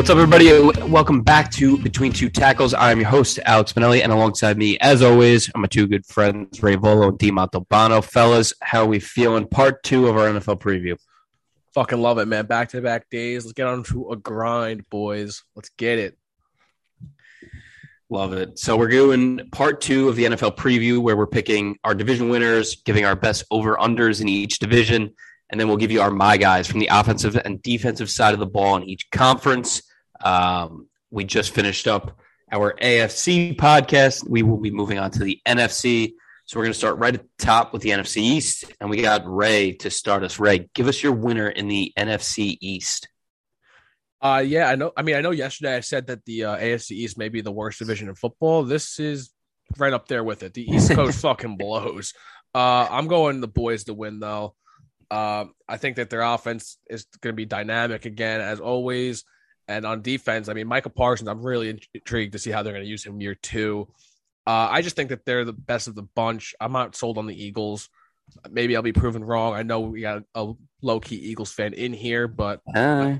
What's up, everybody? Welcome back to Between Two Tackles. I'm your host, Alex Spinelli, and alongside me, as always, are my two good friends, Ray Volo and Di Montalbano. Fellas, how are we feeling? Part two of our NFL preview. Fucking love it, man. Back to back days. Let's get on to a grind, boys. Let's get it. Love it. So we're doing part two of the NFL preview where we're picking our division winners, giving our best over unders in each division, and then we'll give you our my guys from the offensive and defensive side of the ball in each conference. Um, we just finished up our AFC podcast. We will be moving on to the NFC. So we're going to start right at the top with the NFC East, and we got Ray to start us. Ray, give us your winner in the NFC East. Uh, yeah, I know. I mean, I know. Yesterday, I said that the uh, AFC East may be the worst division in football. This is right up there with it. The East Coast fucking blows. Uh, I'm going the boys to win though. Uh, I think that their offense is going to be dynamic again, as always. And on defense, I mean, Micah Parsons, I'm really intrigued to see how they're going to use him year two. Uh, I just think that they're the best of the bunch. I'm not sold on the Eagles. Maybe I'll be proven wrong. I know we got a low key Eagles fan in here, but uh,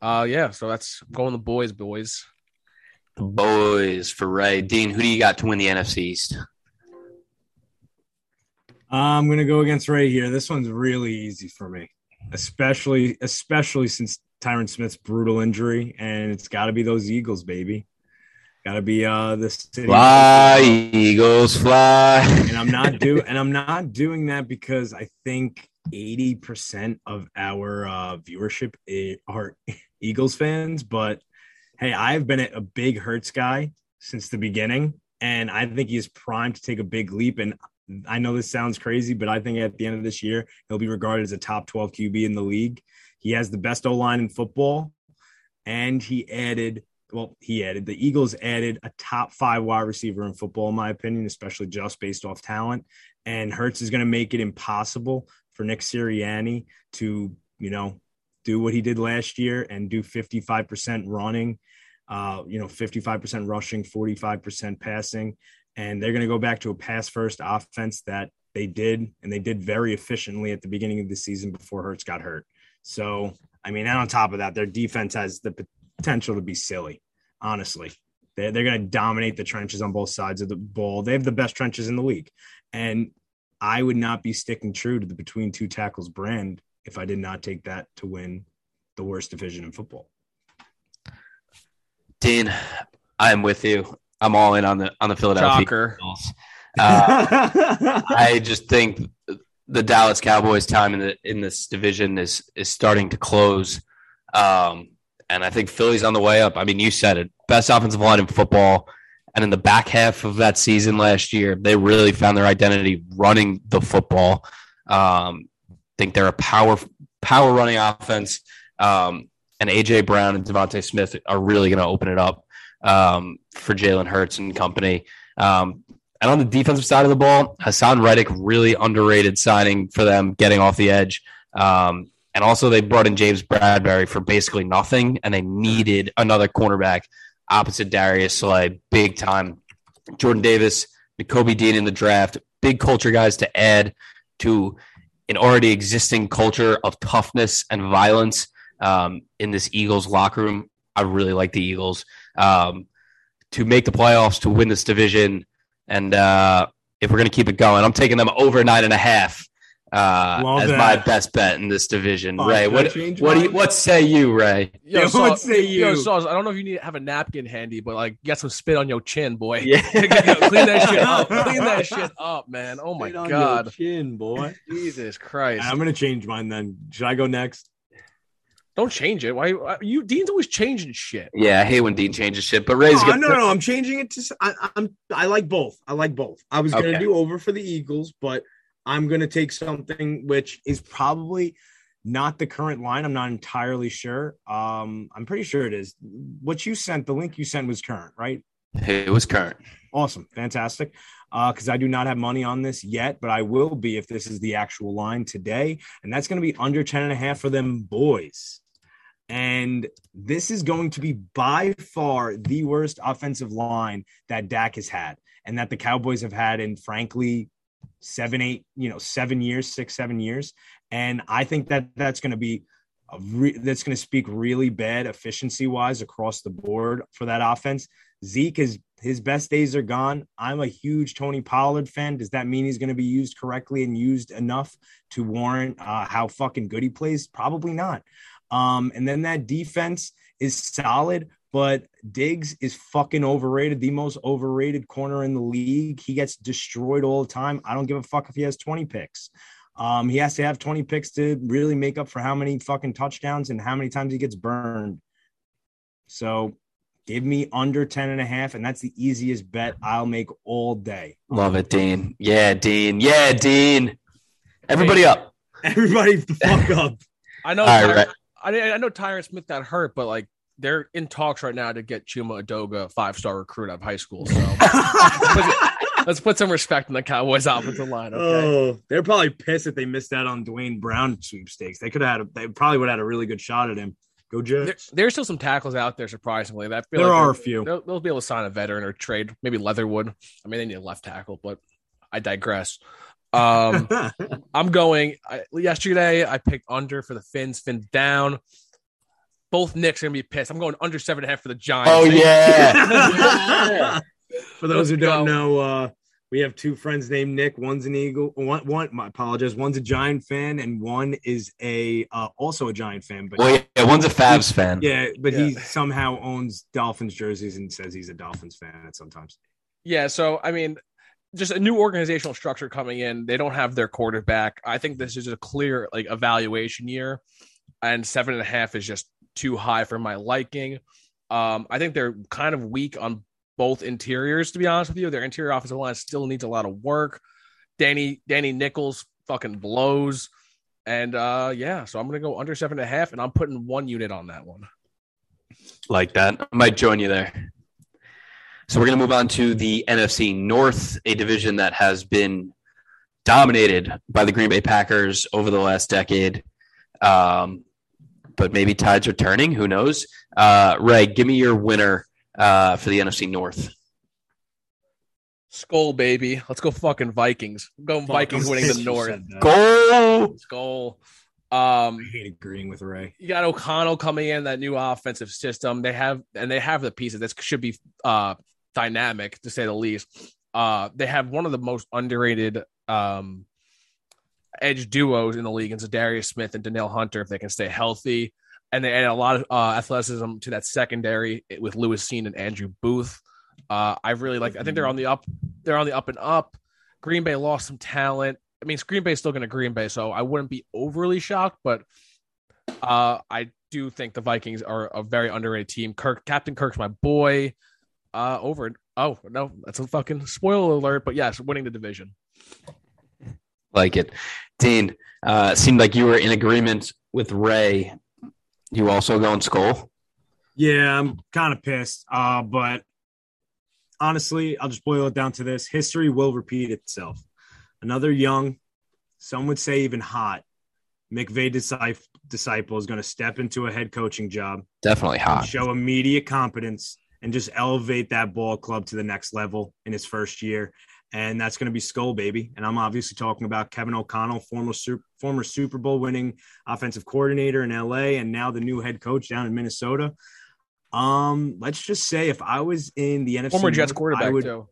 uh, yeah. So that's going the boys, boys. The boys for Ray Dean. Who do you got to win the NFC East? I'm gonna go against Ray here. This one's really easy for me, especially especially since Tyron Smith's brutal injury, and it's got to be those Eagles, baby. Got to be uh the city. Fly Eagles fly. And I'm not do and I'm not doing that because I think 80% of our uh, viewership are Eagles fans. But hey, I've been a big Hurts guy since the beginning, and I think he's primed to take a big leap. And I know this sounds crazy, but I think at the end of this year, he'll be regarded as a top 12 QB in the league. He has the best O line in football, and he added, well, he added, the Eagles added a top five wide receiver in football, in my opinion, especially just based off talent. And Hurts is going to make it impossible for Nick Sirianni to, you know, do what he did last year and do 55% running, uh, you know, 55% rushing, 45% passing and they're going to go back to a pass first offense that they did and they did very efficiently at the beginning of the season before Hurts got hurt. So, I mean, and on top of that, their defense has the potential to be silly, honestly. They're, they're going to dominate the trenches on both sides of the ball. They have the best trenches in the league. And I would not be sticking true to the between two tackles brand if I did not take that to win the worst division in football. Dean, I am with you. I'm all in on the on the Philadelphia Shocker. Uh, I just think the Dallas Cowboys' time in the in this division is is starting to close, um, and I think Philly's on the way up. I mean, you said it: best offensive line in football. And in the back half of that season last year, they really found their identity running the football. Um, think they're a power power running offense, um, and AJ Brown and DeVonta Smith are really going to open it up um, for Jalen Hurts and company. Um, and on the defensive side of the ball, Haason Reddick really underrated signing for them, getting off the edge. Um, and also, they brought in James Bradberry for basically nothing, and they needed another cornerback opposite Darius Slay, big time. Jordan Davis, Nakobe Dean in the draft, big culture guys to add to an already existing culture of toughness and violence um, in this Eagles locker room. I really like the Eagles um, to make the playoffs to win this division. And uh, if we're going to keep it going, I'm taking them over nine and a half uh, as that. my best bet in this division. Oh, Ray, what, what do you what say you, Ray? Yo, yo what say you? Yo, Sauce, I don't know if you need to have a napkin handy, but like get some spit on your chin, boy. Yeah, clean that shit up. Clean that shit up, man. Oh my god, chin, boy. Jesus Christ. I'm gonna change mine then. Should I go next? Don't change it. Why, why you? Dean's always changing shit. Yeah, I hate when Dean changes shit. But Ray's no, no, no, I'm changing it to. I, am I like both. I like both. I was gonna okay. do over for the Eagles, but I'm gonna take something which is probably not the current line. I'm not entirely sure. Um, I'm pretty sure it is. What you sent, the link you sent was current, right? It was current. Awesome, fantastic. Because uh, I do not have money on this yet, but I will be if this is the actual line today, and that's going to be under 10 and a half for them boys. And this is going to be by far the worst offensive line that Dak has had and that the Cowboys have had in, frankly, seven, eight, you know, seven years, six, seven years. And I think that that's going to be re- that's going to speak really bad efficiency wise across the board for that offense. Zeke is his best days are gone. I'm a huge Tony Pollard fan. Does that mean he's going to be used correctly and used enough to warrant uh, how fucking good he plays? Probably not. Um, and then that defense is solid, but Diggs is fucking overrated, the most overrated corner in the league. He gets destroyed all the time. I don't give a fuck if he has 20 picks. Um, he has to have 20 picks to really make up for how many fucking touchdowns and how many times he gets burned. So give me under 10 and a half, and that's the easiest bet I'll make all day. Love it, Dean. Yeah, Dean. Yeah, Dean. Everybody hey, up. Everybody the fuck up. I know Ty- right. I, I know Tyron Smith got hurt, but like they're in talks right now to get Chuma Edoga, five star recruit out of high school. So let's put some respect in the Cowboys offensive line. Okay? Oh, they're probably pissed that they missed out on Duane Brown sweepstakes. They could have had, a, they probably would have had a really good shot at him. Go Jets. There, there's still some tackles out there, surprisingly. That there like are a few. They'll, they'll, be able to sign a veteran or trade, maybe Leatherwood. I mean, they need a left tackle, but I digress. Um, I'm going. I, yesterday, I picked under for the Fins. Fins down both Nicks are gonna be pissed. I'm going under seven and a half for the Giants. Oh yeah. for those Let's who don't go. know, uh, we have two friends named Nick. One's an Eagle. One, one. My apologies. One's a Giant fan, and one is a uh, also a Giant fan. But well, yeah, one's a Fabs fan. Yeah, but yeah. he somehow owns Dolphins jerseys and says he's a Dolphins fan sometimes. Yeah. So I mean, just a new organizational structure coming in. They don't have their quarterback. I think this is a clear like evaluation year, and seven and a half is just too high for my liking. Um, I think they're kind of weak on both interiors, to be honest with you. Their interior offensive line still needs a lot of work. Danny Danny Nichols fucking blows. And uh yeah, so I'm gonna go under seven and a half, and I'm putting one unit on that one. Like that. I might join you there. So we're gonna move on to the NFC North, a division that has been dominated by the Green Bay Packers over the last decade. Um, but maybe tides are turning. Who knows? Uh, Ray, give me your winner uh, for the NFC North. Skol, baby. Let's go fucking Vikings. Go Vikings winning the North. Goal. Goal. Um, I hate agreeing with Ray. You got O'Connell coming in that new offensive system. They have and they have the pieces. This should be uh, dynamic to say the least. Uh, they have one of the most underrated um, edge duos in the league, and Za'Darius Smith and Danielle Hunter if they can stay healthy. And they add a lot of uh, athleticism to that secondary with Lewis Cine and Andrew Booth. Uh, I really like. I think they're on the up. They're on the up and up. Green Bay lost some talent. I mean, Green Bay's still going to Green Bay, so I wouldn't be overly shocked. But uh, I do think the Vikings are a very underrated team. Kirk, Captain Kirk's my boy. Uh, over. Oh no, that's a fucking spoiler alert. But yes, winning the division. Like it. Dean, uh, seemed like you were in agreement with Ray. You also going Skol? Yeah, I'm kind of pissed. Uh, but honestly, I'll just boil it down to this: history will repeat itself. Another young, some would say even hot, McVay disciple is going to step into a head coaching job. Definitely hot. Show immediate competence and just elevate that ball club to the next level in his first year and that's going to be Skol Baby. And I'm obviously talking about Kevin O'Connell, former former Super Bowl winning offensive coordinator in LA, and now the new head coach down in Minnesota. Um, let's just say if I was in the NFC, former Jets quarterback I would, too.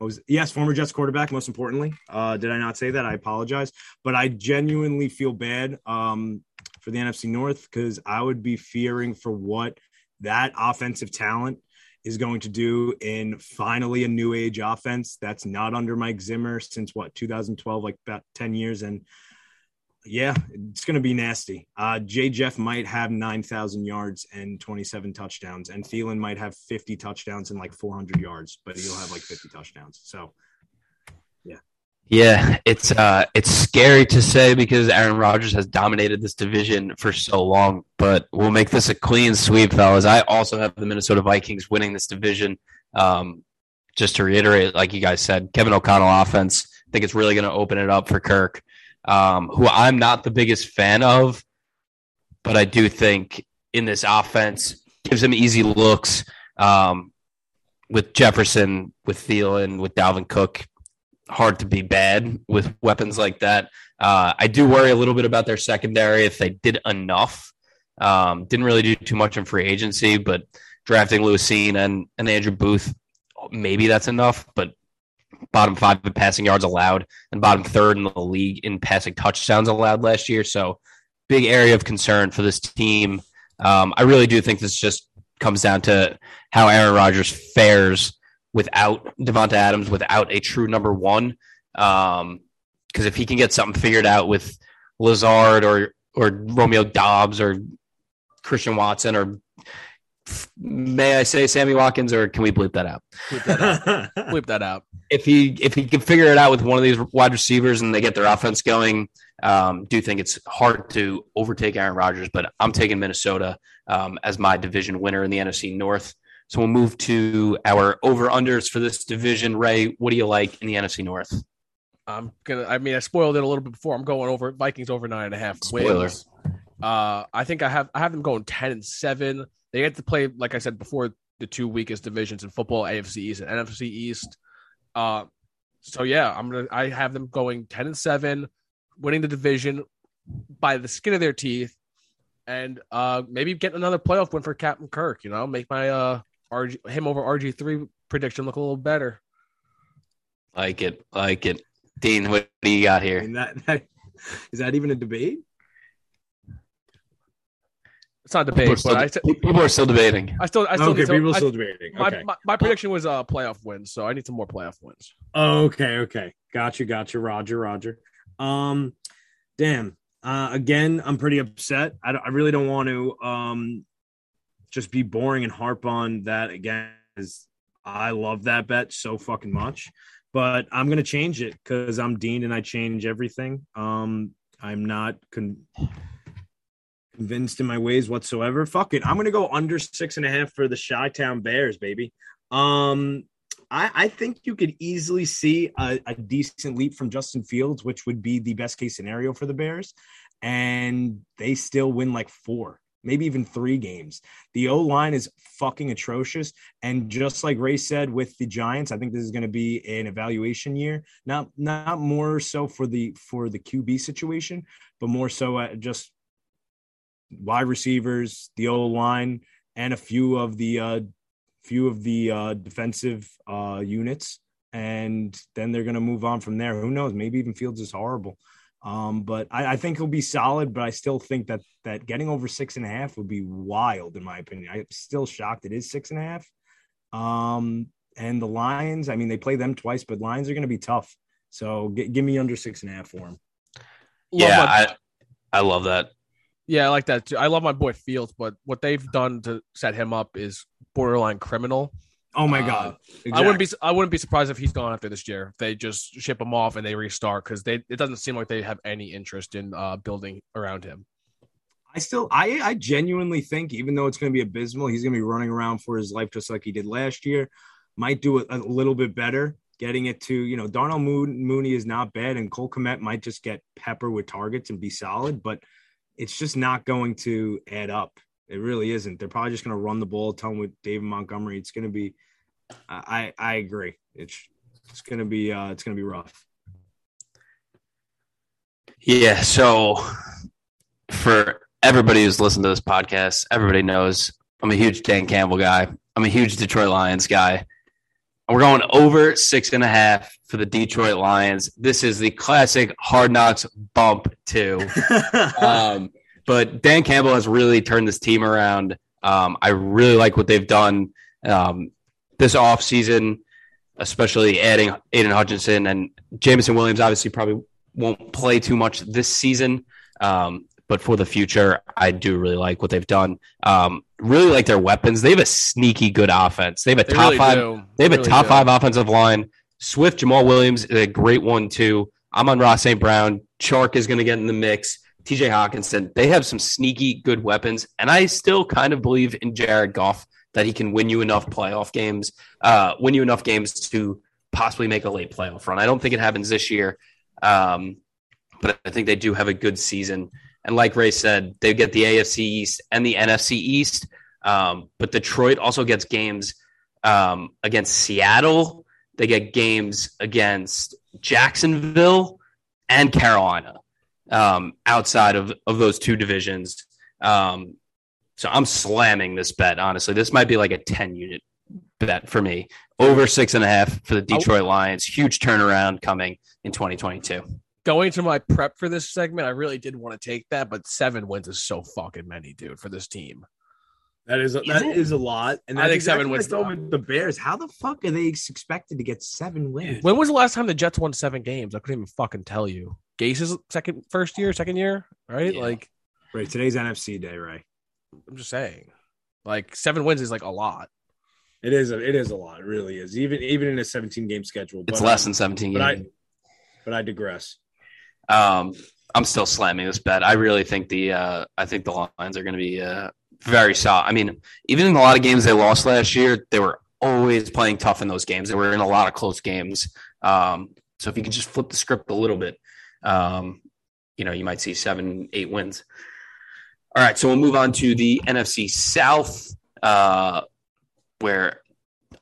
Was yes, former Jets quarterback. Most importantly, uh, did I not say that? I apologize, but I genuinely feel bad um, for the NFC North because I would be fearing for what that offensive talent is going to do in finally a new age offense that's not under Mike Zimmer since what 2012, like about 10 years. And yeah, it's going to be nasty. Uh, Jay Jeff might have 9,000 yards and 27 touchdowns, and Thielen might have 50 touchdowns and like 400 yards, but he'll have like 50 touchdowns. So yeah, it's uh it's scary to say because Aaron Rodgers has dominated this division for so long, but we'll make this a clean sweep, fellas. I also have the Minnesota Vikings winning this division. Um, just to reiterate, like you guys said, Kevin O'Connell offense, I think it's really going to open it up for Kirk, um, who I'm not the biggest fan of, but I do think in this offense gives him easy looks um, with Jefferson, with Thielen, with Dalvin Cook hard to be bad with weapons like that. Uh, I do worry a little bit about their secondary if they did enough. Um, didn't really do too much in free agency, but drafting Lewis Cine and, and Andrew Booth, maybe that's enough. But bottom five in passing yards allowed and bottom third in the league in passing touchdowns allowed last year. So big area of concern for this team. Um, I really do think this just comes down to how Aaron Rodgers fares without Davante Adams, without a true number one. Because um, if he can get something figured out with Lazard or or Romeo Doubs or Christian Watson or may I say Sammy Watkins or can we bleep that out? Bleep that out. bleep that out. If he if he can figure it out with one of these wide receivers and they get their offense going, um, do think it's hard to overtake Aaron Rodgers. But I'm taking Minnesota um, as my division winner in the NFC North. So we'll move to our over unders for this division. Ray, what do you like in the NFC North? I'm gonna. I mean, I spoiled it a little bit before. I'm going over Vikings over nine and a half Spoiler. wins. Uh, I think I have I have them going ten and seven. They get to play, like I said before, the two weakest divisions in football: AFC East and NFC East. Uh, so yeah, I'm gonna. I have them going ten and seven, winning the division by the skin of their teeth, and uh, maybe get another playoff win for Captain Kirk. You know, make my uh RG him over RG three prediction look a little better. Like it, like it. Dean, what do you got here? I mean, that, that, is that even a debate? It's not a debate, people but still, I, people are still debating. I still, I still okay. To, people are still debating. Okay. My, my, my, prediction was a uh, playoff wins, so I need some more playoff wins. Okay, okay, got you, got you, Roger, Roger. Um, damn. Uh, again, I'm pretty upset. I, I really don't want to um just be boring and harp on that again. Because I love that bet so fucking much, but I'm gonna change it because I'm Dean and I change everything. Um, I'm not con- convinced in my ways whatsoever. Fuck it, I'm gonna go under six and a half for the Chi Town Bears, baby. Um, I, I, think you could easily see a, a, decent leap from Justin Fields, which would be the best case scenario for the Bears, and they still win like four maybe even three games. The O line is fucking atrocious. And just like Ray said with the Giants, I think this is going to be an evaluation year. Not not more so for the for the QB situation, but more so at just wide receivers, the O line, and a few of the uh, few of the uh, defensive uh, units. And then they're going to move on from there. Who knows? Maybe even Fields is horrible. Um, but I, I, think he'll be solid. But I still think that that getting over six and a half would be wild, in my opinion. I'm still shocked it is six and a half. Um, and the Lions, I mean, they play them twice, but Lions are going to be tough. So g- give me under six and a half for them. Yeah, I, I love that. Yeah, I like that too. I love my boy Fields, but what they've done to set him up is borderline criminal. Oh my god! Uh, exactly. I wouldn't be I wouldn't be surprised if he's gone after this year. If they just ship him off and they restart because they it doesn't seem like they have any interest in uh, building around him. I still I I genuinely think even though it's going to be abysmal, he's going to be running around for his life just like he did last year. Might do it a little bit better, getting it to you know Darnell Mooney is not bad, and Cole Kmet might just get pepper with targets and be solid, but it's just not going to add up. It really isn't. They're probably just going to run the ball, tell them with David Montgomery. It's going to be. I I agree. It's it's going to be uh, it's going to be rough. Yeah. So for everybody who's listened to this podcast, everybody knows I'm a huge Dan Campbell guy. I'm a huge Detroit Lions guy. We're going over six and a half for the Detroit Lions. This is the classic hard knocks bump too. um, but Dan Campbell has really turned this team around. Um, I really like what they've done um, this offseason, especially adding Aidan Hutchinson and Jameson Williams. Obviously, probably won't play too much this season, um, but for the future, I do really like what they've done. Um, really like their weapons. They have a sneaky good offense. They have a they top really five. Do. They have a top do. five offensive line. Swift, Jamaal Williams is a great one too. Amon-Ra St. Brown. Chark is going to get in the mix. TJ Hockenson, they have some sneaky good weapons. And I still kind of believe in Jared Goff that he can win you enough playoff games, uh, win you enough games to possibly make a late playoff run. I don't think it happens this year, um, but I think they do have a good season. And like Ray said, they get the AFC East and the NFC East. Um, but Detroit also gets games um, against Seattle. They get games against Jacksonville and Carolina um, outside of, of those two divisions. Um, so I'm slamming this bet, honestly. This might be like a 10 unit bet for me. Over six and a half for the Detroit Lions. Huge turnaround coming in 2022. Going to my prep for this segment, I really did want to take that, but seven wins is so fucking many, dude, for this team. That is a, that is a lot, and I think seven wins. With the Bears, how the fuck are they expected to get seven wins? When was the last time the Jets won seven games? I couldn't even fucking tell you. Gase's second, first year, second year, right? Yeah. Like, right. Today's NFC day, right? I'm just saying, like seven wins is like a lot. It is. A, it is a lot. It really is. Even even in a 17 game schedule, it's less than 17 but games. I, but I digress. Um, I'm still slamming this bet. I really think the uh, I think the Lions are going to be uh, very solid. I mean, even in a lot of games they lost last year, they were always playing tough in those games. They were in a lot of close games. Um, so if you could just flip the script a little bit, um, you know, you might see seven, eight wins. All right, so we'll move on to the NFC South, uh, where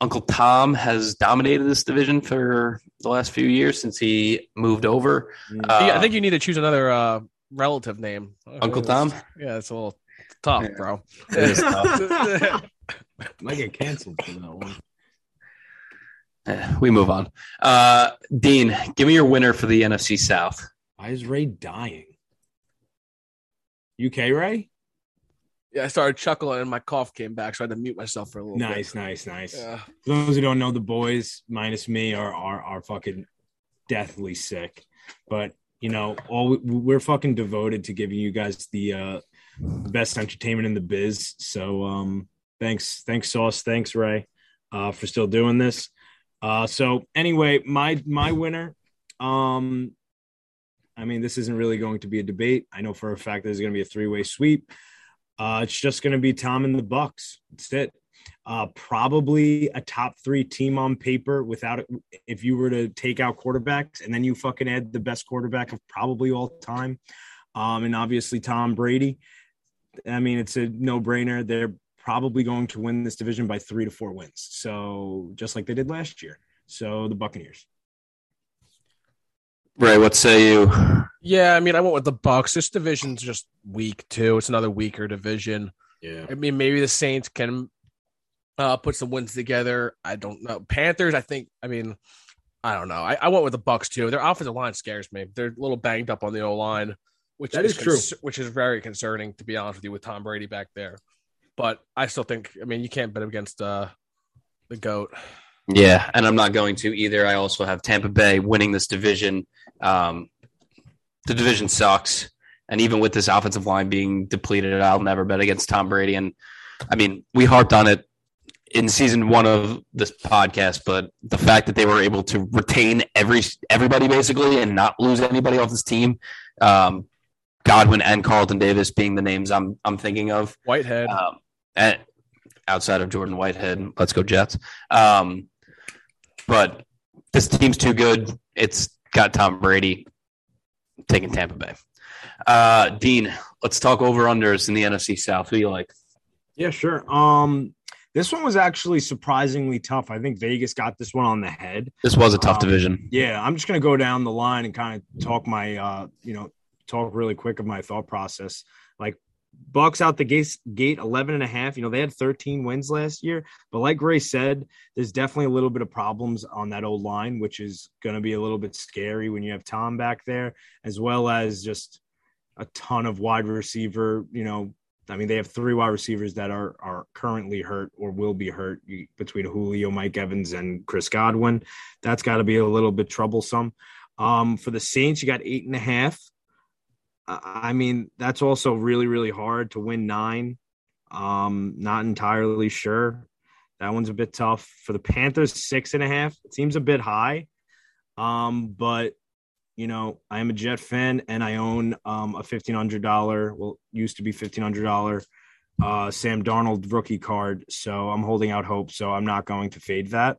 Uncle Tom has dominated this division for the last few years since he moved over. Uh, I think you need to choose another uh, relative name. Uncle Tom? Yeah, it's a little tough, yeah. bro. It is tough. Might get canceled for that one. We move on. Uh, Dean, give me your winner for the NFC South. Why is Ray dying? UK Ray? Yeah, I started chuckling and my cough came back, so I had to mute myself for a little nice, bit. Nice, nice, nice. Yeah. For those who don't know, the boys minus me are are, are fucking deathly sick. But you know, all we're fucking devoted to giving you guys the uh the best entertainment in the biz. So um thanks, thanks, Sauce, thanks, Ray, uh, for still doing this. Uh so anyway, my my winner, um I mean, this isn't really going to be a debate. I know for a fact there's going to be a three way sweep. Uh, it's just going to be Tom and the Bucs. That's it. Uh, probably a top three team on paper without it. If you were to take out quarterbacks and then you fucking add the best quarterback of probably all time, um, and obviously Tom Brady. I mean, it's a no brainer. They're probably going to win this division by three to four wins. So just like they did last year. So the Buccaneers. Ray, what say you? Yeah, I mean, I went with the Bucs. This division's just weak too. It's another weaker division. Yeah, I mean, maybe the Saints can uh, put some wins together. I don't know. Panthers, I think. I mean, I don't know. I, I went with the Bucs too. Their offensive line scares me. They're a little banged up on the O line, which that is, is true. which is very concerning to be honest with you with Tom Brady back there. But I still think. I mean, you can't bet against uh, the goat. Yeah, and I'm not going to either. I also have Tampa Bay winning this division. Um, the division sucks, and even with this offensive line being depleted, I'll never bet against Tom Brady. And I mean, we harped on it in season one of this podcast, but the fact that they were able to retain every everybody basically and not lose anybody off this team, um, Godwin and Carlton Davis being the names I'm I'm thinking of. Whitehead, um, and outside of Jordan Whitehead, let's go Jets. Um, but this team's too good. It's got Tom Brady taking Tampa Bay. Uh, Dean, let's talk over unders in the NFC South. Who do you like? Yeah, sure. Um, this one was actually surprisingly tough. I think Vegas got this one on the head. This was a tough um, division. Yeah, I'm just gonna go down the line and kind of talk my, uh, you know, talk really quick of my thought process. Like Bucs out the gate, gate 11 and a half. You know, they had 13 wins last year, but like Ray said, there's definitely a little bit of problems on that old line, which is going to be a little bit scary when you have Tom back there, as well as just a ton of wide receiver. You know, I mean, they have three wide receivers that are are currently hurt or will be hurt between Julio, Mike Evans, and Chris Godwin. That's got to be a little bit troublesome. Um, for the Saints, you got eight and a half. I mean, that's also really, really hard to win nine. Um, not entirely sure. That one's a bit tough. For the Panthers, six and a half. It seems a bit high. Um, but you know, I am a Jet fan and I own um a fifteen hundred dollar, well, used to be fifteen hundred dollar uh Sam Darnold rookie card. So I'm holding out hope. So I'm not going to fade that.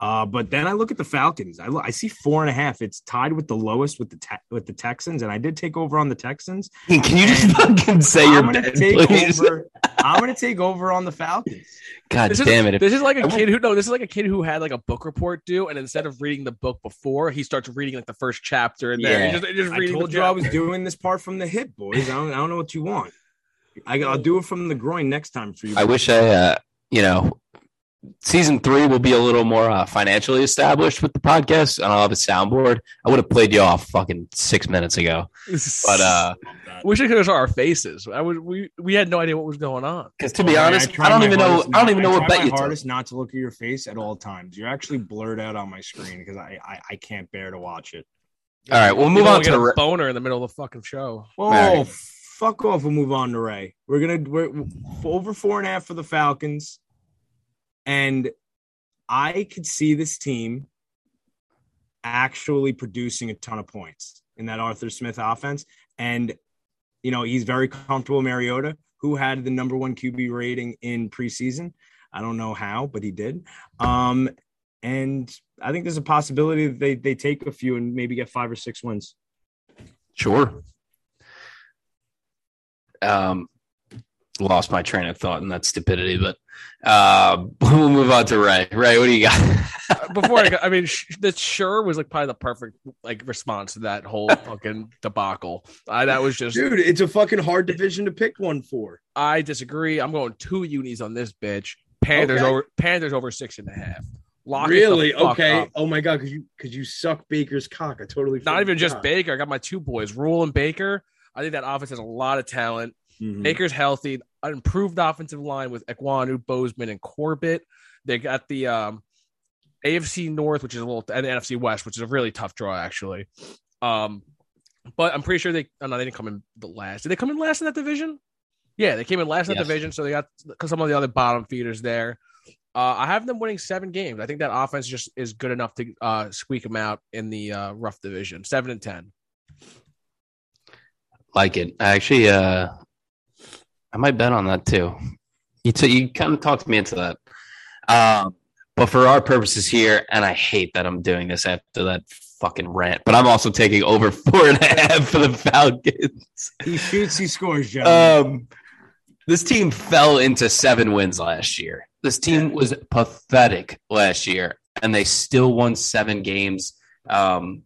Uh, but then I look at the Falcons. I, look, I see four and a half. It's tied with the lowest with the te- with the Texans, and I did take over on the Texans. Can you just fucking say I'm your take please? over. I'm gonna take over on the Falcons. God This damn is, it! This is like a kid who no, this is like a kid who had like a book report due, and instead of reading the book before, he starts reading like the first chapter, and then Yeah. he just, just I told you I was doing this part from the hip, boys. I don't, I don't know what you want. I, I'll do it from the groin next time for you. I wish I, uh, you know, season three will be a little more uh, financially established with the podcast, and I'll have a soundboard. I would have played you off fucking six minutes ago, but uh, we should have saw our faces. I was we we had no idea what was going on. because to be Okay, honest, tried I don't even know. hardest I don't even know what tried bet my you took. hardest not to look at your face at all times. You're actually blurred out on my screen because I, I I can't bear to watch it. All right, we'll You move don't on get to a boner in the middle of the fucking show. Oh, right. fuck off! We'll move on to Ray. We're gonna we're over four and a half for the Falcons, and I could see this team actually producing a ton of points in that Arthur Smith offense. And you know he's very comfortable. Mariota, who had the number one QB rating in preseason. I don't know how, but he did. Um, and I think there's a possibility that they they take a few and maybe get five or six wins. Sure. Um, lost my train of thought in that stupidity, but uh, we'll move on to Ray. Ray, what do you got? Before I, got, I mean, sh- the sure was like probably the perfect like response to that whole fucking debacle. I, that was just Dude, it's a fucking hard division to pick one for. I disagree. I'm going two unis on this bitch. Panthers Okay. over Panthers over six and a half. Lock Really? Okay. up. Oh my god, because you because you suck Baker's cock. I totally Not even just forgot. Baker. I got my two boys, Rhule and Baker. I think that offense has a lot of talent. Mhm. Baker's healthy. An improved offensive line with Ekwonu, Bozeman, and Corbett. They got the um, AFC North, which is a little, and the NFC West, which is a really tough draw, actually. Um, but I'm pretty sure they. Oh no, they didn't come in the last. Did they come in last in that division? Yeah, they came in last in that division, so they got some of the other bottom feeders there. Uh, I have them winning seven games. I think that offense just is good enough to uh, squeak them out in the uh, rough division, seven and ten. like it. I actually, uh, I might bet on that too. You t- you kind of talked me into that. Um, but for our purposes here, and I hate that I'm doing this after that fucking rant, but I'm also taking over four and a half for the Falcons. He shoots, he scores, gentlemen. Um, this team fell into seven wins last year. This team was pathetic last year, and they still won seven games. Um,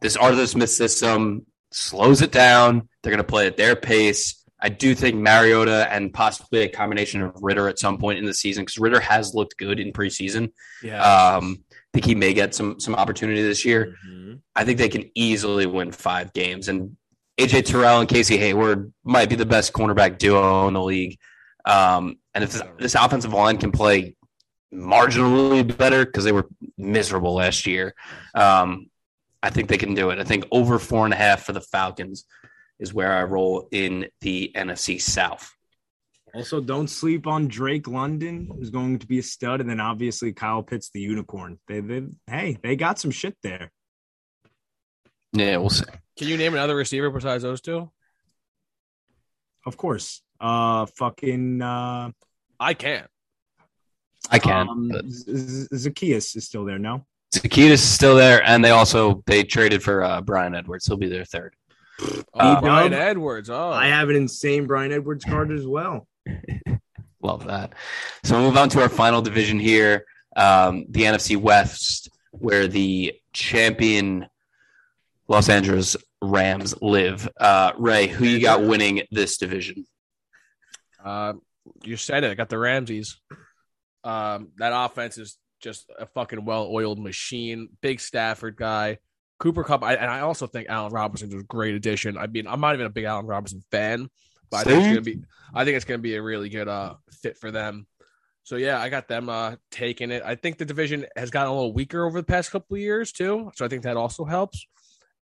this Arthur Smith system slows it down. They're going to play at their pace. I do think Mariota and possibly a combination of Ridder at some point in the season because Ridder has looked good in preseason. Yeah. Um, I think he may get some some opportunity this year. Mhm. I think they can easily win five games. And AJ Terrell and Casey Hayward might be the best cornerback duo in the league. Um, and if this, this offensive line can play marginally better because they were miserable last year, um, I think they can do it. I think over four and a half for the Falcons is where I roll in the NFC South. Also, don't sleep on Drake London, who's going to be a stud, and then obviously Kyle Pitts, the unicorn. They, they, hey, they got some shit there. Yeah, we'll see. Can you name another receiver besides those two? Of course. Uh, fucking uh, I can't. I can. um, but Z- Z- Zaccheaus is still there. No, Zaccheaus is still there, and they also they traded for uh, Bryan Edwards. He'll be their third. Oh, Uh, Bryan Edwards. Oh, I have an insane Bryan Edwards card as well. Love that. So we'll move on to our final division here, um, the NFC West, where the champion Los Angeles Rams live. Uh, Ray, who you got winning this division? Uh, you said it. I got the Ramses. Um, that offense is just a fucking well-oiled machine. Big Stafford guy, Cooper Kupp, I, and I also think Allen Robinson is a great addition. I mean, I'm not even a big Allen Robinson fan, but I think it's gonna be. I think it's gonna be a really good uh fit for them. So yeah, I got them uh taking it. I think the division has gotten a little weaker over the past couple of years too, so I think that also helps.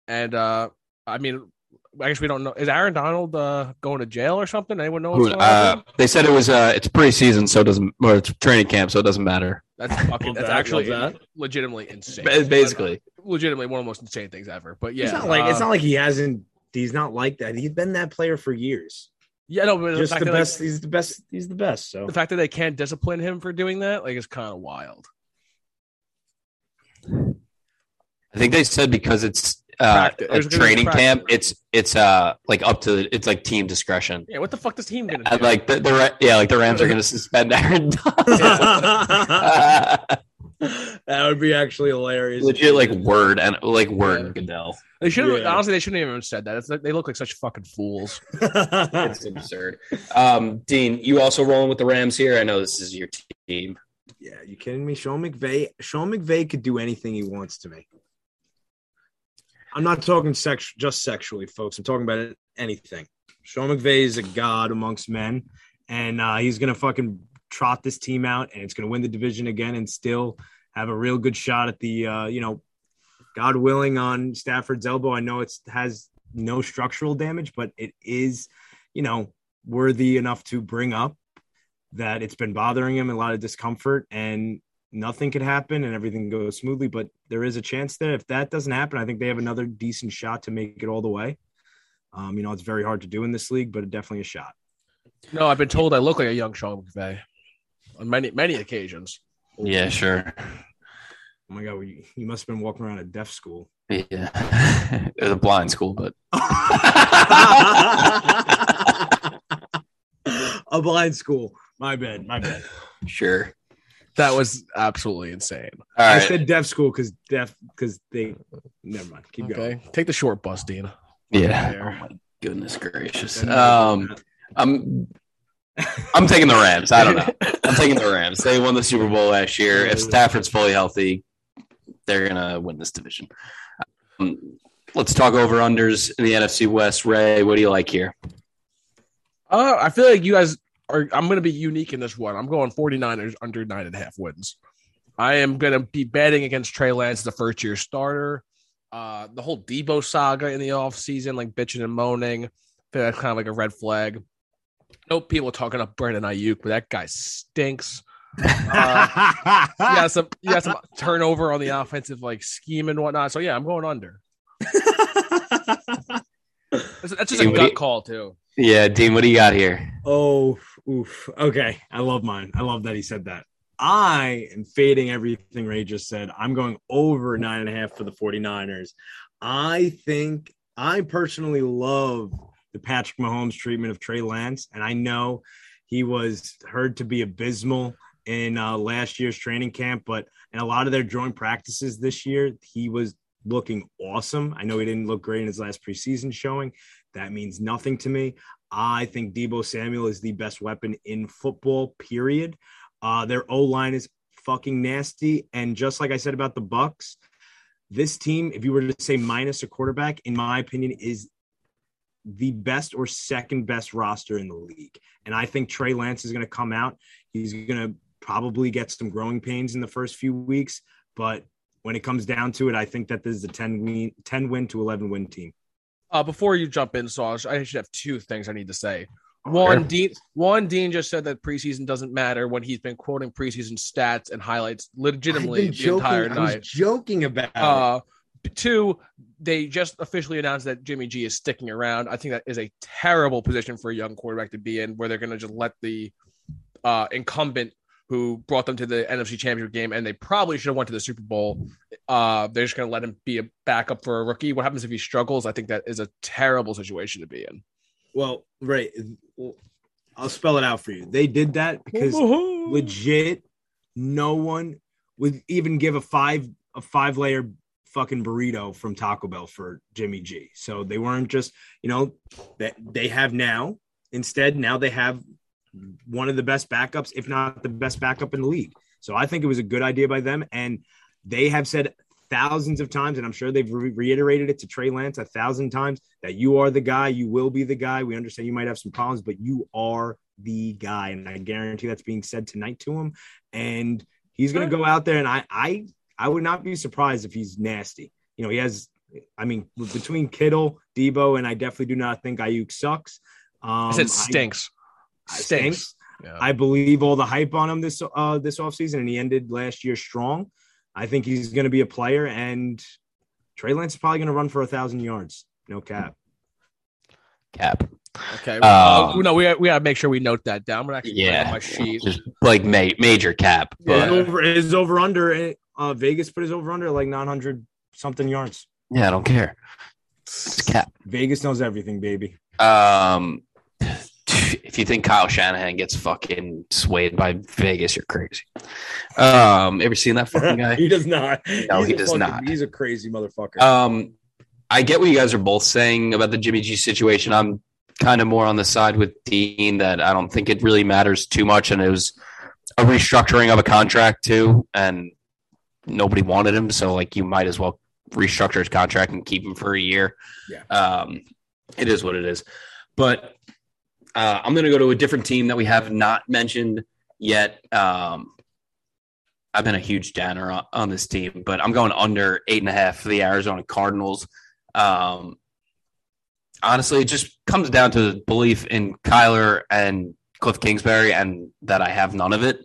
And uh I mean, I guess we don't know. Is Aaron Donald uh, going to jail or something? Anyone know what's going uh, him? they said it was uh, it's preseason, so it doesn't or it's training camp, so it doesn't matter. That's fucking. That's actually that. legitimately insane. Ba- Basically, legitimately one of the most insane things ever. But yeah, it's not like it's uh, not like he hasn't. He's not like that. He's been that player for years. yeah, no, but the Just fact, the that, like, best. he's the best. He's the best. So the fact that they can't discipline him for doing that, like, is kind of wild. I think they said because it's uh, a training camp, it's it's uh like up to it's like team discretion. Yeah, what the fuck does team gonna do? like the, the yeah, like the Rams are gonna suspend Aaron. that would be actually hilarious. Legit, like word and like word yeah. Goodell. They should yeah. honestly. They shouldn't even have said that. It's like, they look like such fucking fools. it's absurd. Um, Dean, you also rolling with the Rams here? I know this is your team. Yeah, you kidding me? Sean McVay. Sean McVay could do anything he wants to me. I'm not talking sex, just sexually, folks. I'm talking about anything. Sean McVay is a god amongst men, and uh, he's gonna fucking trot this team out, and it's gonna win the division again, and still have a real good shot at the, uh, you know, God willing, on Stafford's elbow. I know it has no structural damage, but it is, you know, worthy enough to bring up that it's been bothering him a lot of discomfort and nothing could happen and everything goes smoothly. But there is a chance that if that doesn't happen, I think they have another decent shot to make it all the way. Um, you know, it's very hard to do in this league, but definitely a shot. No, I've been told I look like a young Sean McVay on many many occasions. Yeah, sure. Oh my god, you, you must have been walking around a deaf school. Yeah, it was a blind school, but a blind school. My bad. My bad. Sure. That was absolutely insane. I said deaf school because deaf because they. Never mind. Keep okay. going. Take the short bus, Dean. Yeah. Oh my goodness gracious. Um, I'm. I'm taking the Rams. I don't know. I'm taking the Rams. They won the Super Bowl last year. If Stafford's fully healthy, they're gonna win this division. Um, let's talk over unders in the NFC West. Ray, what do you like here? Uh, I feel like you guys are. I'm going to be unique in this one. I'm going 49ers under nine and a half wins. I am going to be betting against Trey Lance, the first year starter. Uh, the whole Deebo saga in the offseason, like bitching and moaning, I that's kind of like a red flag. No people talking up Brandon Aiyuk, but that guy stinks. Uh, yeah, some yeah some turnover on the offensive like scheme and whatnot. So yeah, I'm going under. that's, that's just a gut call too. Yeah, Dean, what do you got here? Oh, oof. Okay. I love mine. I love that he said that. I am fading everything Ray just said. I'm going over nine and a half for the 49ers. I think I personally love the Patrick Mahomes treatment of Trey Lance. And I know he was heard to be abysmal in uh, last year's training camp, but in a lot of their joint practices this year, he was looking awesome. I know he didn't look great in his last preseason showing, that means nothing to me. I think Deebo Samuel is the best weapon in football, period. Uh, their O line is fucking nasty. And just like I said about the Bucs, this team, if you were to say minus a quarterback, in my opinion, is the best or second best roster in the league. And I think Trey Lance is going to come out. He's going to probably get some growing pains in the first few weeks. But when it comes down to it, I think that this is a 10 win, 10 win to 11 win team. Uh, before you jump in, so I should have two things I need to say. One, Dean. One, Dean just said that preseason doesn't matter when he's been quoting preseason stats and highlights legitimately the joking, entire night. I was joking about. Uh, two, they just officially announced that Jimmy G is sticking around. I think that is a terrible position for a young quarterback to be in, where they're going to just let the uh, incumbent who brought them to the NFC Championship game, and they probably should have went to the Super Bowl. Uh, they're just going to let him be a backup for a rookie. What happens if he struggles? I think that is a terrible situation to be in. Well, right. I'll spell it out for you. They did that because legit, no one would even give a five a five layer fucking burrito from Taco Bell for Jimmy G. So they weren't just you know that they have now. Instead, now they have one of the best backups, if not the best backup in the league. So I think it was a good idea by them. And they have said thousands of times, and I'm sure they've re- reiterated it to Trey Lance a thousand times that you are the guy, you will be the guy. We understand you might have some problems, but you are the guy. And I guarantee that's being said tonight to him. And he's going to go out there, and I, I, I would not be surprised if he's nasty. You know, he has. I mean, between Kittle, Deebo, and I definitely do not think Aiyuk sucks. Um, I said stinks. Stinks. Yeah. I believe all the hype on him this uh this offseason, and he ended last year strong. I think he's going to be a player, and Trey Lance is probably going to run for a thousand yards. No cap. Cap. Okay. Um, uh, no, we we gotta make sure we note that down. I'm gonna actually yeah, my sheet. Just like ma- major cap. But... Yeah, over, is over under. Uh, Vegas put his over under like 900 something yards. Yeah, I don't care. It's cap. Vegas knows everything, baby. Um, if you think Kyle Shanahan gets fucking swayed by Vegas, you're crazy. Um, ever seen that fucking guy? he does not. No, he's he does fucking- not. He's a crazy motherfucker. Um, I get what you guys are both saying about the Jimmy G situation. I'm kind of more on the side with Dean that I don't think it really matters too much, and it was a restructuring of a contract too, and nobody wanted him, so like you might as well restructure his contract and keep him for a year. Yeah. um, it is what it is. But uh, I'm going to go to a different team that we have not mentioned yet. Um, I've been a huge downer on, on this team, but I'm going under eight and a half for the Arizona Cardinals. Um, honestly, it just comes down to belief in Kyler and Cliff Kingsbury, and that I have none of it.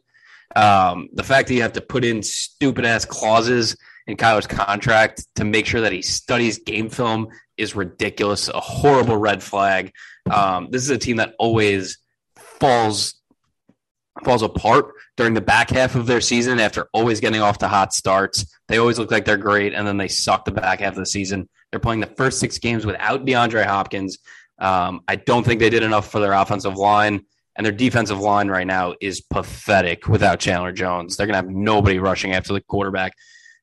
Um, the fact that you have to put in stupid ass clauses in Kyler's contract to make sure that he studies game film is ridiculous. A horrible red flag. Um, this is a team that always falls falls apart during the back half of their season after always getting off to hot starts. They always look like they're great, and then they suck the back half of the season. They're playing the first six games without DeAndre Hopkins. Um, I don't think they did enough for their offensive line, and their defensive line right now is pathetic without Chandler Jones. They're going to have nobody rushing after the quarterback.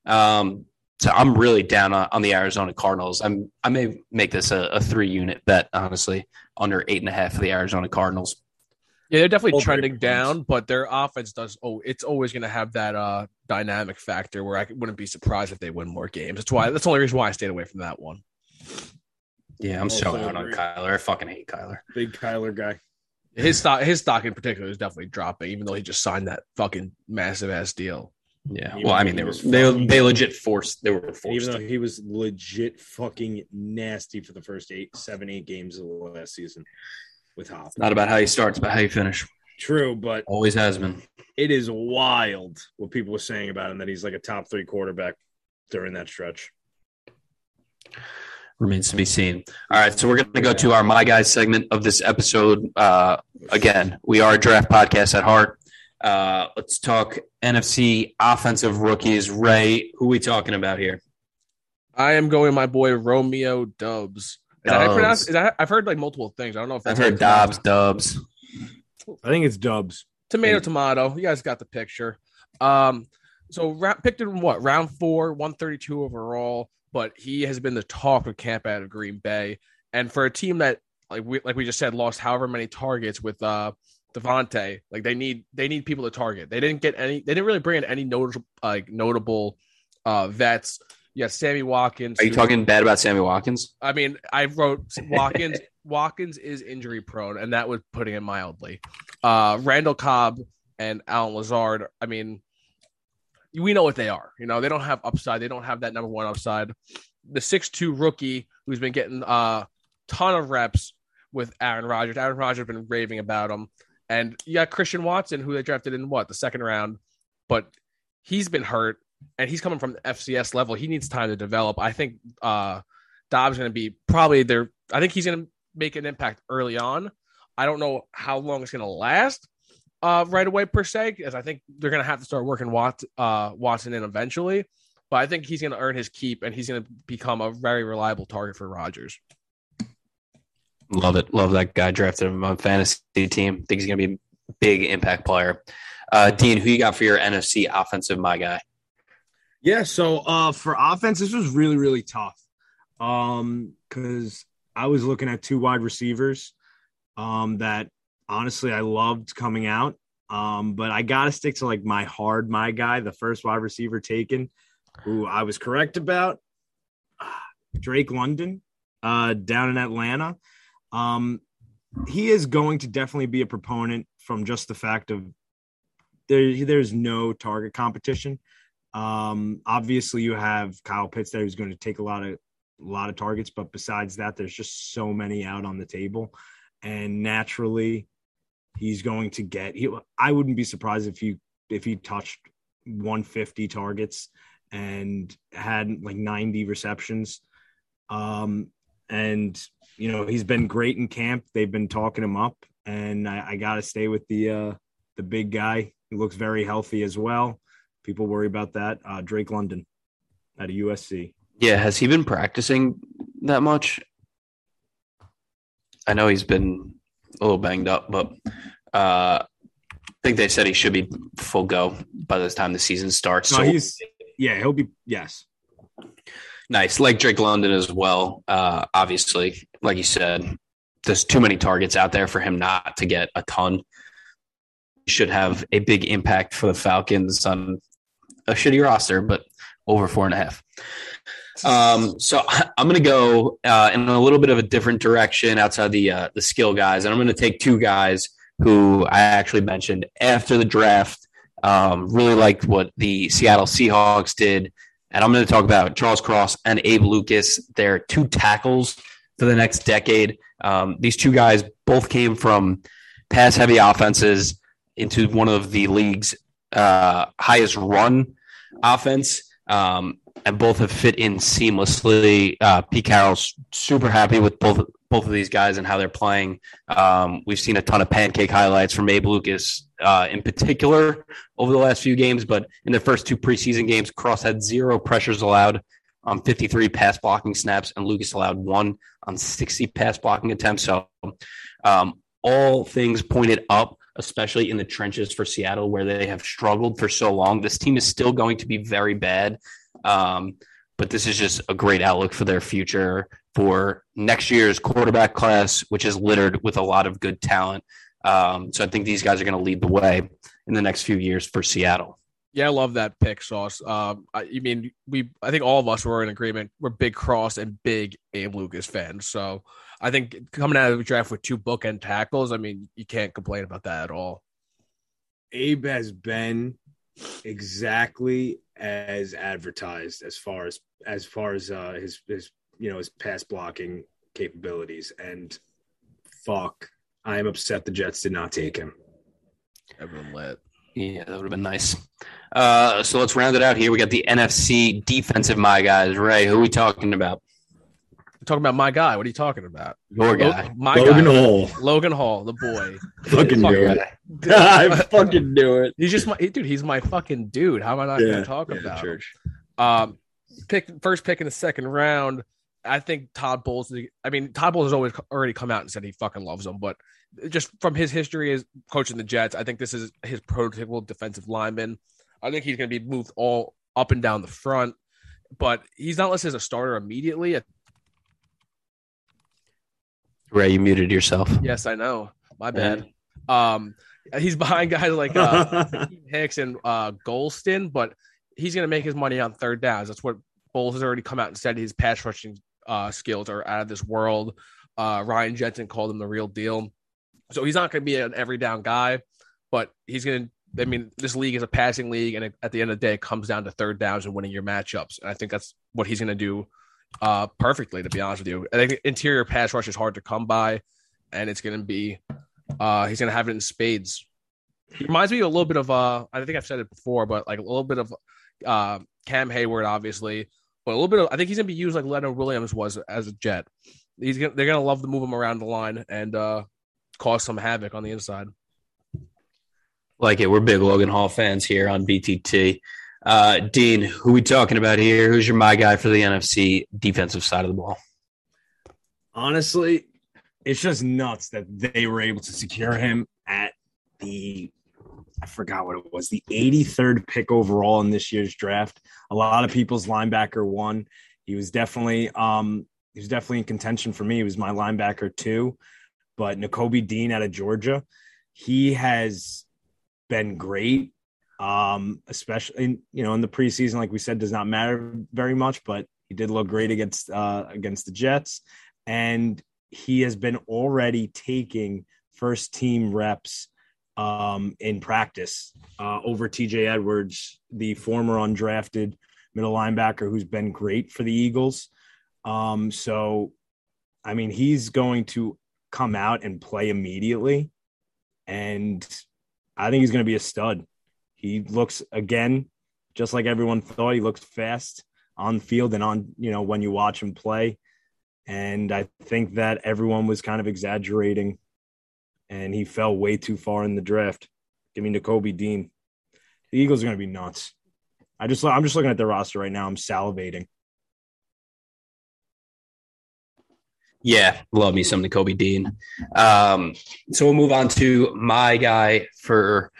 Um, so I'm really down on, on the Arizona Cardinals. I'm I may make this a, a three unit bet, honestly, under eight and a half for the Arizona Cardinals. Yeah, they're definitely Both trending down, but their offense does. Oh, it's always going to have that uh, dynamic factor where I wouldn't be surprised if they win more games. That's why. That's the only reason why I stayed away from that one. Yeah, I'm so Also out on agree. Kyler. I fucking hate Kyler. Big Kyler guy. His stock, his stock in particular, is definitely dropping, even though he just signed that fucking massive ass deal. Yeah. Even Well, I mean, they were they, they legit forced. They were forced. Even though he was legit fucking nasty for the first eight, seven, eight games of the last season with Hop. It's not about how he starts, but how you finish. True, but Always has been. it is wild what people were saying about him that he's like a top three quarterback during that stretch. Remains to be seen. All right, so we're going to go to our My Guys segment of this episode. Uh, again, we are a draft podcast at heart. Uh, let's talk NFC offensive rookies. Ray, who we talking about here? I am going my boy Romeo Doubs. Is that how Dubs. pronounce- is that- I've heard like multiple things. I don't know if I've that's how you heard pronounce Dobbs, Dubs. I think it's Dubs. Tomato, And- tomato. You guys got the picture. Um, so ra- picked in what round four, one thirty two overall, but he has been the talk of camp out of Green Bay, and for a team that like we like we just said lost however many targets with uh Davante, like they need they need people to target. They didn't get any. They didn't really bring in any notable like notable uh vets. Got Sammy Watkins. Are you who- talking bad about Sammy Watkins? I mean, I wrote Watkins. Watkins is injury prone, and that was putting it mildly. Uh, Randall Cobb and Allen Lazard. I mean, we know what they are. You know, they don't have upside. They don't have that number one upside. The six two rookie who's been getting a ton of reps with Aaron Rodgers. Aaron Rodgers has been raving about him, and got Christian Watson, who they drafted in what the second round, but he's been hurt and he's coming from the FCS level. He needs time to develop. I think uh, Doubs going to be probably there. I think he's going to make an impact early on. I don't know how long it's going to last uh, right away per se, as I think they're going to have to start working Wat, uh, Watson in eventually. But I think he's going to earn his keep, and he's going to become a very reliable target for Rodgers. Love it. Love that guy. Drafted him on fantasy team. Think he's going to be a big impact player. Uh, Dean, who you got for your NFC offensive, my guy? Yeah, so uh for offense, this was really, really tough. Um, because I was looking at two wide receivers um that honestly I loved coming out. Um, but I gotta stick to like my hard my guy, the first wide receiver taken, who I was correct about. Drake London, uh, down in Atlanta. Um, he is going to definitely be a proponent from just the fact of there, there's no target competition. Um, obviously, you have Kyle Pitts there who's going to take a lot of a lot of targets, but besides that, there's just so many out on the table, and naturally, he's going to get. He, I wouldn't be surprised if you if he touched 150 targets and had like 90 receptions. Um, and you know he's been great in camp. They've been talking him up, and I, I got to stay with the uh, the big guy. He looks very healthy as well. People worry about that. Uh, Drake London out of USC. Yeah, has he been practicing that much? I know he's been a little banged up, but uh, I think they said he should be full go by the time the season starts. No, so he's yeah, he'll be yes. Nice, like Drake London as well. Uh, obviously, like you said, there's too many targets out there for him not to get a ton. Should have a big impact for the Falcons on a shitty roster, but over four and a half. Um, so I'm going to go uh, in a little bit of a different direction outside the uh, the skill guys, and I'm going to take two guys who I actually mentioned after the draft. Um, really liked what the Seattle Seahawks did, and I'm going to talk about Charles Cross and Abe Lucas. They're two tackles for the next decade. Um, these two guys both came from pass heavy offenses into one of the league's uh, highest run offense. Um, and both have fit in seamlessly. Uh, Pete Carroll's super happy with both both of these guys and how they're playing. Um, we've seen a ton of pancake highlights from Abe Lucas uh, in particular over the last few games, but in the first two preseason games, Cross had zero pressures allowed on 53 pass blocking snaps, and Lucas allowed one on 60 pass blocking attempts. So um, all things pointed up especially in the trenches for Seattle, where they have struggled for so long. This team is still going to be very bad. Um, but this is just a great outlook for their future for next year's quarterback class, which is littered with a lot of good talent. Um, so I think these guys are going to lead the way in the next few years for Seattle. Yeah, I love that pick, Sauce. Um, I, I mean, we I think all of us were in agreement. We're big Cross and big Abe Lucas fans. So I think coming out of the draft with two bookend tackles, I mean, you can't complain about that at all. Abe has been exactly as advertised as far as as far as uh, his his you know his pass blocking capabilities. And fuck, I am upset the Jets did not take him. Everyone lit. Yeah, that would have been nice. Uh, so let's round it out here. We got the NFC defensive my guys. Ray, who are we talking about? We're talking about my guy. What are you talking about? Your guy. my Logan guy. Hall. Logan Hall, the boy. fucking do it. I fucking do it. He's just my dude. He's my fucking dude. How am I not Yeah, going to talk yeah, about? him? church. Um, pick first pick in the second round. I think Todd Bowles. I mean, Todd Bowles has always already come out and said he fucking loves him, but just from his history as coaching the Jets, I think this is his prototypical defensive lineman. I think he's going to be moved all up and down the front, but he's not listed as a starter immediately. Ray, you muted yourself. Yes, I know. My bad. Um, he's behind guys like uh, Hicks and uh, Gholston, but he's going to make his money on third downs. That's what Bowles has already come out and said. His pass rushing uh, skills are out of this world. Uh, Ryan Jensen called him the real deal. So he's not going to be an every down guy, but he's going to. I mean, this league is a passing league, and at the end of the day, it comes down to third downs and winning your matchups. And I think that's what he's going to do uh, perfectly. To be honest with you, I think interior pass rush is hard to come by, and it's going to be uh, he's going to have it in spades. He reminds me a little bit of uh, I think I've said it before, but like a little bit of uh, Cam Heyward, obviously, but a little bit of I think he's going to be used like Leonard Williams was as a Jet. He's gonna, they're going to love to move him around the line and uh, cause some havoc on the inside. Like it. We're big Logan Hall fans here on BTT. Uh, Dean, who we talking about here? Who's your my guy for the NFC defensive side of the ball? Honestly, it's just nuts that they were able to secure him at the I forgot what it was, the 83rd pick overall in this year's draft. A lot of people's linebacker one. He was definitely um he was definitely in contention for me. He was my linebacker too. But Nakobe Dean out of Georgia, he has been great. Um, especially in, you know in the preseason, like we said, does not matter very much, but he did look great against uh against the Jets. And he has been already taking first team reps um, in practice uh, over TJ Edwards, the former undrafted middle linebacker who's been great for the Eagles. Um, so, I mean, he's going to come out and play immediately. And I think he's going to be a stud. He looks, again, just like everyone thought, he looks fast on field and on, you know, when you watch him play. And I think that everyone was kind of exaggerating and he fell way too far in the draft. Give me Nakobe Dean. The Eagles are going to be nuts. I just I'm just looking at the roster right now. I'm salivating. Yeah, love me some Kobe Dean. Um, so we'll move on to my guy for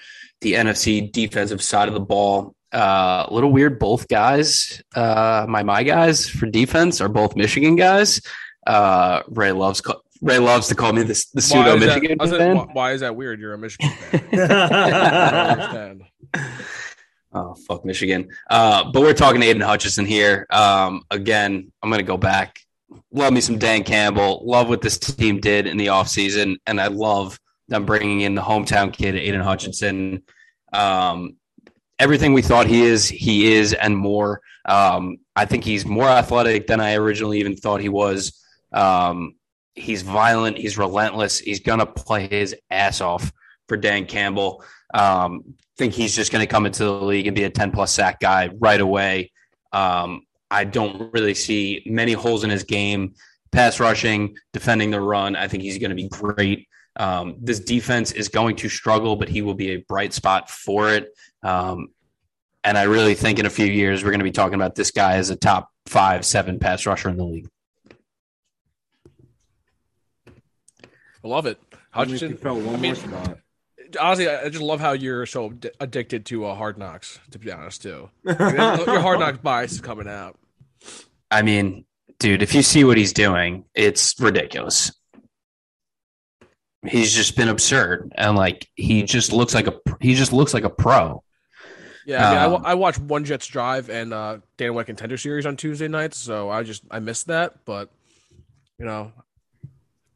the NFC defensive side of the ball. Uh, a little weird. Both guys, uh, my my guys for defense are both Michigan guys. Uh, Ray loves Ray loves to call me the, the pseudo Michigan that, fan. Why, why is that weird? You're a Michigan fan. oh fuck Michigan! Uh, but we're talking to Aidan Hutchinson here. Um, again, I'm gonna go back. Love me some Dan Campbell. Love what this team did in the offseason. and I love them bringing in the hometown kid Aidan Hutchinson. Um, everything we thought he is, he is, and more. Um, I think he's more athletic than I originally even thought he was. Um, he's violent. He's relentless. He's gonna play his ass off for Dan Campbell. Um, think he's just going to come into the league and be a 10 plus sack guy right away. Um, I don't really see many holes in his game. Pass rushing, defending the run. I think he's going to be great. Um, this defense is going to struggle, but he will be a bright spot for it. Um, and I really think in a few years, we're going to be talking about this guy as a top five, seven pass rusher in the league. I love it. Hutchinson. I mean, honestly, I just love how you're so addicted to uh, Hard Knocks. To be honest, too, your Hard Knocks bias is coming out. I mean, dude, if you see what he's doing, it's ridiculous. He's just been absurd, and like he just looks like a he just looks like a pro. Yeah, I, mean, um, I, I watched One Jets Drive and uh, Dana White Contender Series on Tuesday nights, so I just I missed that. But you know,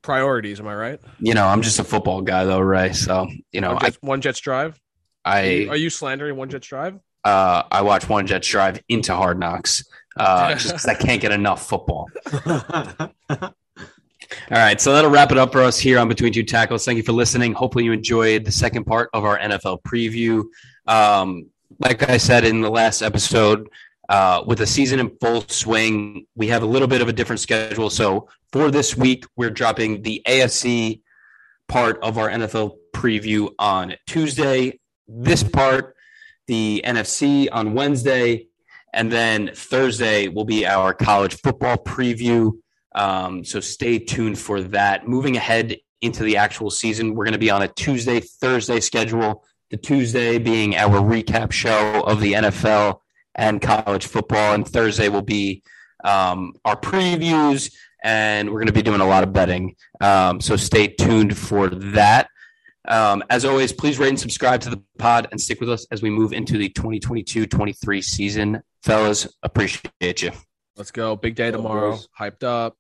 priorities. Am I right? You know, I'm just a football guy though, Ray. So you know, one Jets, I, one Jets Drive. I are you, are you, slandering One Jets Drive? Uh, I watch One Jets Drive into Hard Knocks uh, just because I can't get enough football. All right, so that'll wrap it up for us here on Between Two Tackles. Thank you for listening. Hopefully, you enjoyed the second part of our NFL preview. Um, like I said in the last episode, uh, with the season in full swing, we have a little bit of a different schedule. So for this week, we're dropping the AFC part of our NFL preview on Tuesday. This part, the NFC on Wednesday, and then Thursday will be our college football preview. Um, so stay tuned for that. Moving ahead into the actual season, we're going to be on a Tuesday, Thursday schedule. The Tuesday being our recap show of the NFL and college football. And Thursday will be um, our previews, and we're going to be doing a lot of betting. Um, so stay tuned for that. Um, as always, please rate and subscribe to the pod and stick with us as we move into the 2022 23 season. Fellas, appreciate you. Let's go. Big day tomorrow. Hyped up.